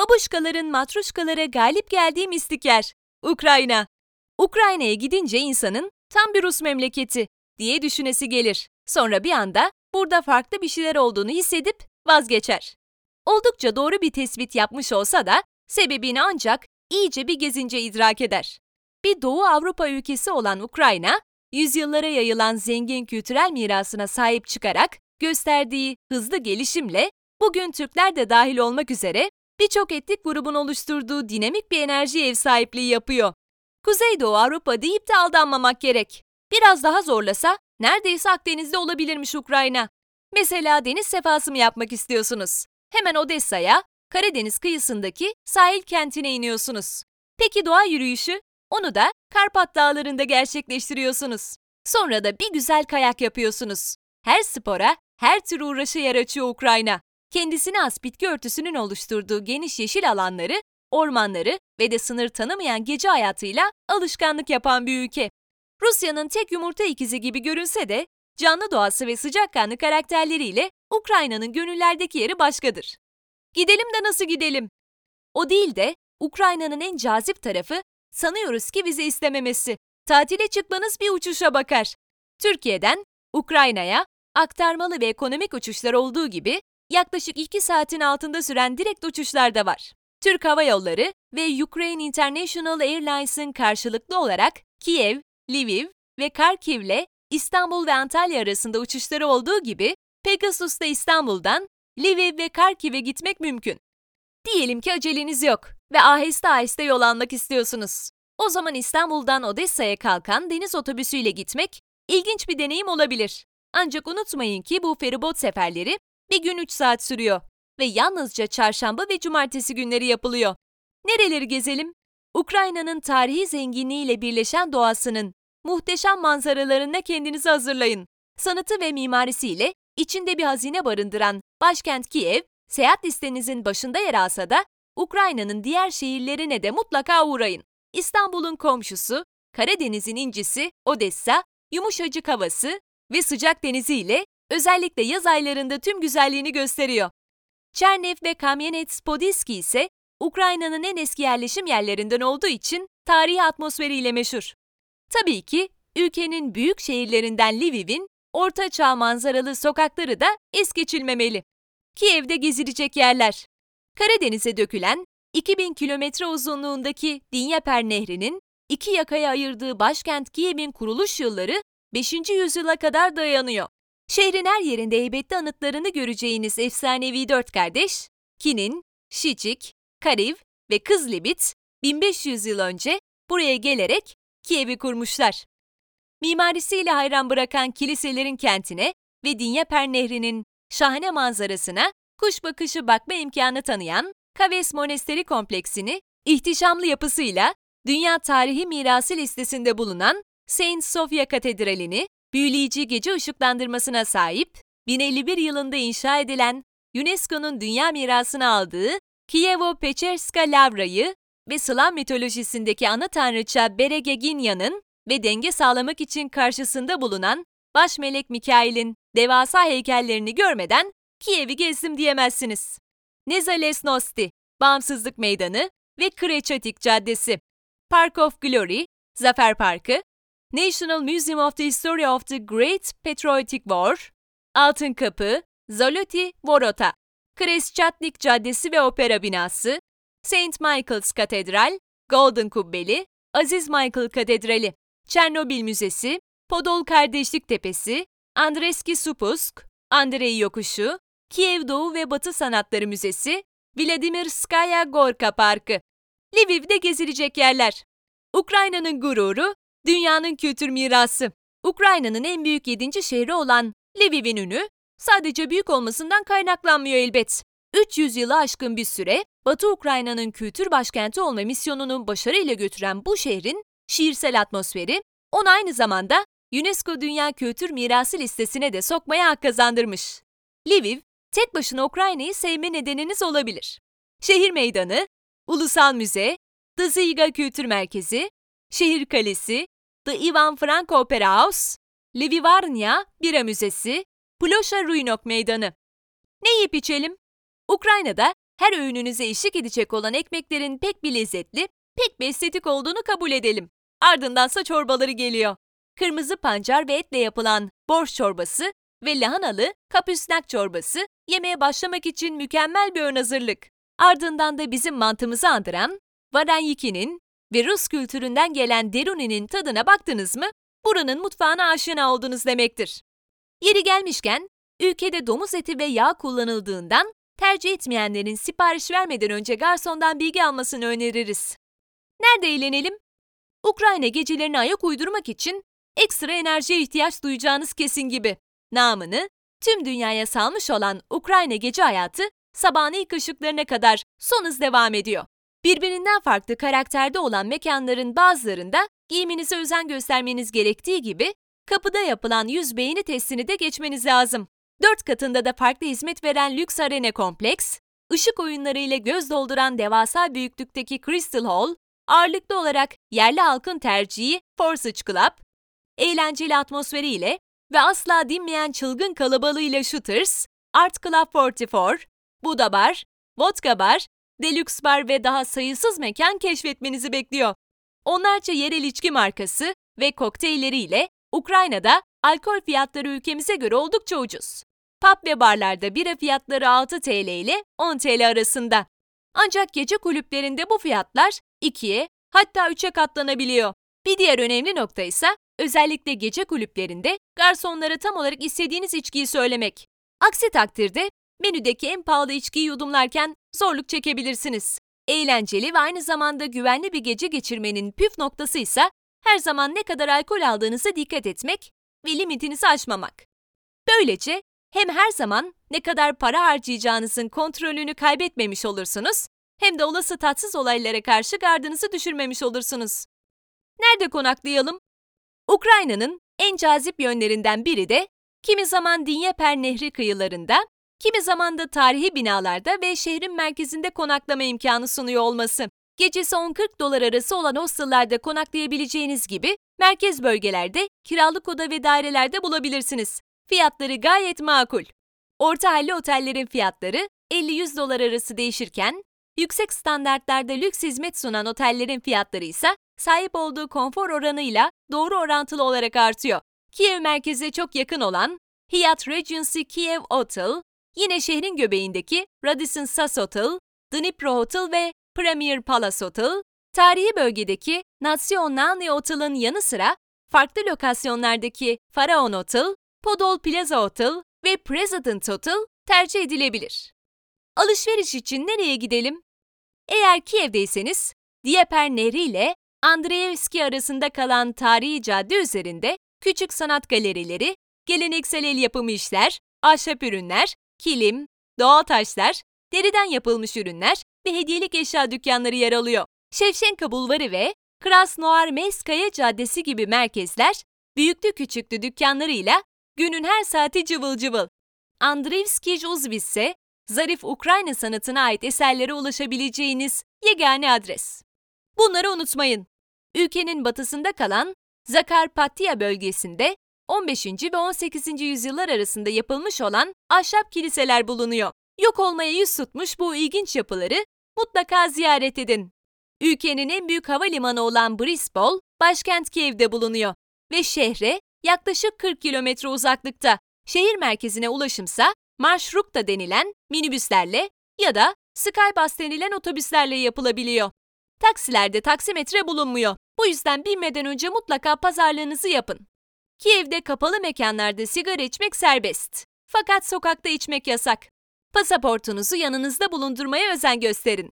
Babuşkaların matruşkalara galip geldiği mistik yer. Ukrayna. Ukrayna'ya gidince insanın tam bir Rus memleketi diye düşünesi gelir. Sonra bir anda burada farklı bir şeyler olduğunu hissedip vazgeçer. Oldukça doğru bir tespit yapmış olsa da sebebini ancak iyice bir gezince idrak eder. Bir Doğu Avrupa ülkesi olan Ukrayna, yüzyıllara yayılan zengin kültürel mirasına sahip çıkarak gösterdiği hızlı gelişimle bugün Türkler de dahil olmak üzere birçok etnik grubun oluşturduğu dinamik bir enerji ev sahipliği yapıyor. Kuzeydoğu Avrupa deyip de aldanmamak gerek. Biraz daha zorlasa neredeyse Akdeniz'de olabilirmiş Ukrayna. Mesela deniz sefası mı yapmak istiyorsunuz? Hemen Odessa'ya, Karadeniz kıyısındaki sahil kentine iniyorsunuz. Peki doğa yürüyüşü? Onu da Karpat Dağları'nda gerçekleştiriyorsunuz. Sonra da bir güzel kayak yapıyorsunuz. Her spora, her tür uğraşı yer açıyor Ukrayna. Kendisine has bitki örtüsünün oluşturduğu geniş yeşil alanları, ormanları ve de sınır tanımayan gece hayatıyla alışkanlık yapan bir ülke. Rusya'nın tek yumurta ikizi gibi görünse de canlı doğası ve sıcakkanlı karakterleriyle Ukrayna'nın gönüllerdeki yeri başkadır. Gidelim de nasıl gidelim? O değil de Ukrayna'nın en cazip tarafı sanıyoruz ki vize istememesi. Tatile çıkmanız bir uçuşa bakar. Türkiye'den Ukrayna'ya aktarmalı ve ekonomik uçuşlar olduğu gibi yaklaşık 2 saatin altında süren direkt uçuşlar da var. Türk Hava Yolları ve Ukraine International Airlines'ın karşılıklı olarak Kiev, Lviv ve Kharkiv'le İstanbul ve Antalya arasında uçuşları olduğu gibi Pegasus'ta İstanbul'dan Lviv ve Kharkiv'e gitmek mümkün. Diyelim ki aceleniz yok ve aheste aheste yol almak istiyorsunuz. O zaman İstanbul'dan Odessa'ya kalkan deniz otobüsüyle gitmek ilginç bir deneyim olabilir. Ancak unutmayın ki bu feribot seferleri bir gün 3 saat sürüyor ve yalnızca çarşamba ve cumartesi günleri yapılıyor. Nereleri gezelim? Ukrayna'nın tarihi zenginliğiyle birleşen doğasının muhteşem manzaralarına kendinizi hazırlayın. Sanatı ve mimarisiyle içinde bir hazine barındıran başkent Kiev, seyahat listenizin başında yer alsa da Ukrayna'nın diğer şehirlerine de mutlaka uğrayın. İstanbul'un komşusu, Karadeniz'in incisi Odessa, yumuşacık havası ve sıcak deniziyle özellikle yaz aylarında tüm güzelliğini gösteriyor. Çernev ve Kamyanets-Podilski ise Ukrayna'nın en eski yerleşim yerlerinden olduğu için tarihi atmosferiyle meşhur. Tabii ki ülkenin büyük şehirlerinden Lviv'in orta çağ manzaralı sokakları da es geçilmemeli. Kiev'de gezilecek yerler. Karadeniz'e dökülen 2000 kilometre uzunluğundaki Dinyeper Nehri'nin iki yakaya ayırdığı başkent Kiev'in kuruluş yılları 5. yüzyıla kadar dayanıyor. Şehrin her yerinde heybetli anıtlarını göreceğiniz efsanevi dört kardeş, Kinin, Şicik, Kariv ve Kızlibit 1500 yıl önce buraya gelerek Kiev'i kurmuşlar. Mimarisiyle hayran bırakan kiliselerin kentine ve Dinyeper Nehri'nin şahane manzarasına kuş bakışı bakma imkanı tanıyan Kaves Monasteri kompleksini ihtişamlı yapısıyla Dünya Tarihi Mirası listesinde bulunan Saint Sofia Katedrali'ni büyüleyici gece ışıklandırmasına sahip, 1051 yılında inşa edilen UNESCO'nun Dünya Mirası'nı aldığı Kiyevo-Pecherska Lavra'yı ve Slav mitolojisindeki ana tanrıça Beregeginya'nın ve denge sağlamak için karşısında bulunan baş melek Mikail'in devasa heykellerini görmeden Kiev'i gezdim diyemezsiniz. Nezalesnosti, Bağımsızlık Meydanı ve Kreçatik Caddesi, Park of Glory, Zafer Parkı, National Museum of the History of the Great Patriotic War, Altın Kapı, Zoloty Vorota, Kreschatnik Caddesi ve Opera Binası, St. Michael's Katedral, Golden Kubbeli, Aziz Michael Katedrali, Çernobil Müzesi, Podol Kardeşlik Tepesi, Andreski Supusk, Andrei Yokuşu, Kiev Doğu ve Batı Sanatları Müzesi, Vladimir Skaya Gorka Parkı. Lviv'de gezilecek yerler. Ukrayna'nın gururu, dünyanın kültür mirası. Ukrayna'nın en büyük yedinci şehri olan Lviv'in ünü, sadece büyük olmasından kaynaklanmıyor elbet. 300 yılı aşkın bir süre Batı Ukrayna'nın kültür başkenti olma misyonunu başarıyla götüren bu şehrin şiirsel atmosferi, onu aynı zamanda UNESCO Dünya Kültür Mirası listesine de sokmaya hak kazandırmış. Lviv, tek başına Ukrayna'yı sevme nedeniniz olabilir. Şehir meydanı, ulusal müze, Ziga Kültür Merkezi, şehir kalesi, The Ivan Franko Opera House, Lvivarnya Bira Müzesi, Plosha Ruinok Meydanı. Ne yiyip içelim? Ukrayna'da her öğününüze eşlik edecek olan ekmeklerin pek bir lezzetli, pek bir estetik olduğunu kabul edelim. Ardındansa çorbaları geliyor. Kırmızı pancar ve etle yapılan borş çorbası ve lahanalı kapüsnak çorbası yemeğe başlamak için mükemmel bir ön hazırlık. Ardından da bizim mantımızı andıran varenyiki'nin ve Rus kültüründen gelen deruni'nin tadına baktınız mı, buranın mutfağına aşina oldunuz demektir. Yeri gelmişken, ülkede domuz eti ve yağ kullanıldığından tercih etmeyenlerin sipariş vermeden önce garsondan bilgi almasını öneririz. Nerede eğlenelim? Ukrayna gecelerine ayak uydurmak için ekstra enerjiye ihtiyaç duyacağınız kesin gibi. Namını tüm dünyaya salmış olan Ukrayna gece hayatı sabahın ilk ışıklarına kadar son hız devam ediyor. Birbirinden farklı karakterde olan mekanların bazılarında giyiminize özen göstermeniz gerektiği gibi kapıda yapılan yüz beğeni testini de geçmeniz lazım. Dört katında da farklı hizmet veren lüks arena kompleks, ışık oyunlarıyla göz dolduran devasa büyüklükteki Crystal Hall, ağırlıklı olarak yerli halkın tercihi Forsage Club, eğlenceli atmosferiyle ve asla dinmeyen çılgın kalabalığıyla Shooters, Art Club 44, Buda Bar, Vodka Bar, Deluxe Bar ve daha sayısız mekan keşfetmenizi bekliyor. Onlarca yerel içki markası ve kokteylleriyle Ukrayna'da alkol fiyatları ülkemize göre oldukça ucuz. Pub ve barlarda bira fiyatları 6 TL ile 10 TL arasında. Ancak gece kulüplerinde bu fiyatlar 2'ye hatta 3'e katlanabiliyor. Bir diğer önemli nokta ise özellikle gece kulüplerinde garsonlara tam olarak istediğiniz içkiyi söylemek. Aksi takdirde menüdeki en pahalı içkiyi yudumlarken zorluk çekebilirsiniz. Eğlenceli ve aynı zamanda güvenli bir gece geçirmenin püf noktası ise her zaman ne kadar alkol aldığınıza dikkat etmek ve limitinizi aşmamak. Böylece hem her zaman ne kadar para harcayacağınızın kontrolünü kaybetmemiş olursunuz, hem de olası tatsız olaylara karşı gardınızı düşürmemiş olursunuz. Nerede konaklayalım? Ukrayna'nın en cazip yönlerinden biri de kimi zaman Dinyeper Nehri kıyılarında, kimi zaman da tarihi binalarda ve şehrin merkezinde konaklama imkanı sunuyor olması. Gecesi 10-40 dolar arası olan hostellerde konaklayabileceğiniz gibi merkez bölgelerde kiralık oda ve dairelerde bulabilirsiniz. Fiyatları gayet makul. Orta halli otellerin fiyatları 50-100 dolar arası değişirken, yüksek standartlarda lüks hizmet sunan otellerin fiyatları ise sahip olduğu konfor oranıyla doğru orantılı olarak artıyor. Kiev merkeze çok yakın olan Hyatt Regency Kiev Hotel, yine şehrin göbeğindeki Radisson Sas Hotel, Dnipro Hotel ve Premier Palace Hotel, tarihi bölgedeki Nacionalny Hotel'ın yanı sıra farklı lokasyonlardaki Faraon Hotel, Podol Plaza Hotel ve President Hotel tercih edilebilir. Alışveriş için nereye gidelim? Eğer Kiev'deyseniz, Dnieper Nehri ile Andreevski arasında kalan tarihi cadde üzerinde küçük sanat galerileri, geleneksel el yapımı işler, ahşap ürünler, kilim, doğal taşlar, deriden yapılmış ürünler ve hediyelik eşya dükkanları yer alıyor. Şevşenka Bulvarı ve Krasnoarmeyskaya Caddesi gibi merkezler büyüklü küçüklü dükkanlarıyla günün her saati cıvıl cıvıl. Andreevski Uzvis ise zarif Ukrayna sanatına ait eserlere ulaşabileceğiniz yegane adres. Bunları unutmayın. Ülkenin batısında kalan Zakarpattia bölgesinde 15. ve 18. yüzyıllar arasında yapılmış olan ahşap kiliseler bulunuyor. Yok olmaya yüz tutmuş bu ilginç yapıları mutlaka ziyaret edin. Ülkenin en büyük havalimanı olan Brispol, başkent Kiev'de bulunuyor ve şehre yaklaşık 40 kilometre uzaklıkta. Şehir merkezine ulaşımsa Marşrukta denilen minibüslerle ya da Skybus denilen otobüslerle yapılabiliyor. Taksilerde taksimetre bulunmuyor. Bu yüzden binmeden önce mutlaka pazarlığınızı yapın. Kiev'de kapalı mekanlarda sigara içmek serbest. Fakat sokakta içmek yasak. Pasaportunuzu yanınızda bulundurmaya özen gösterin.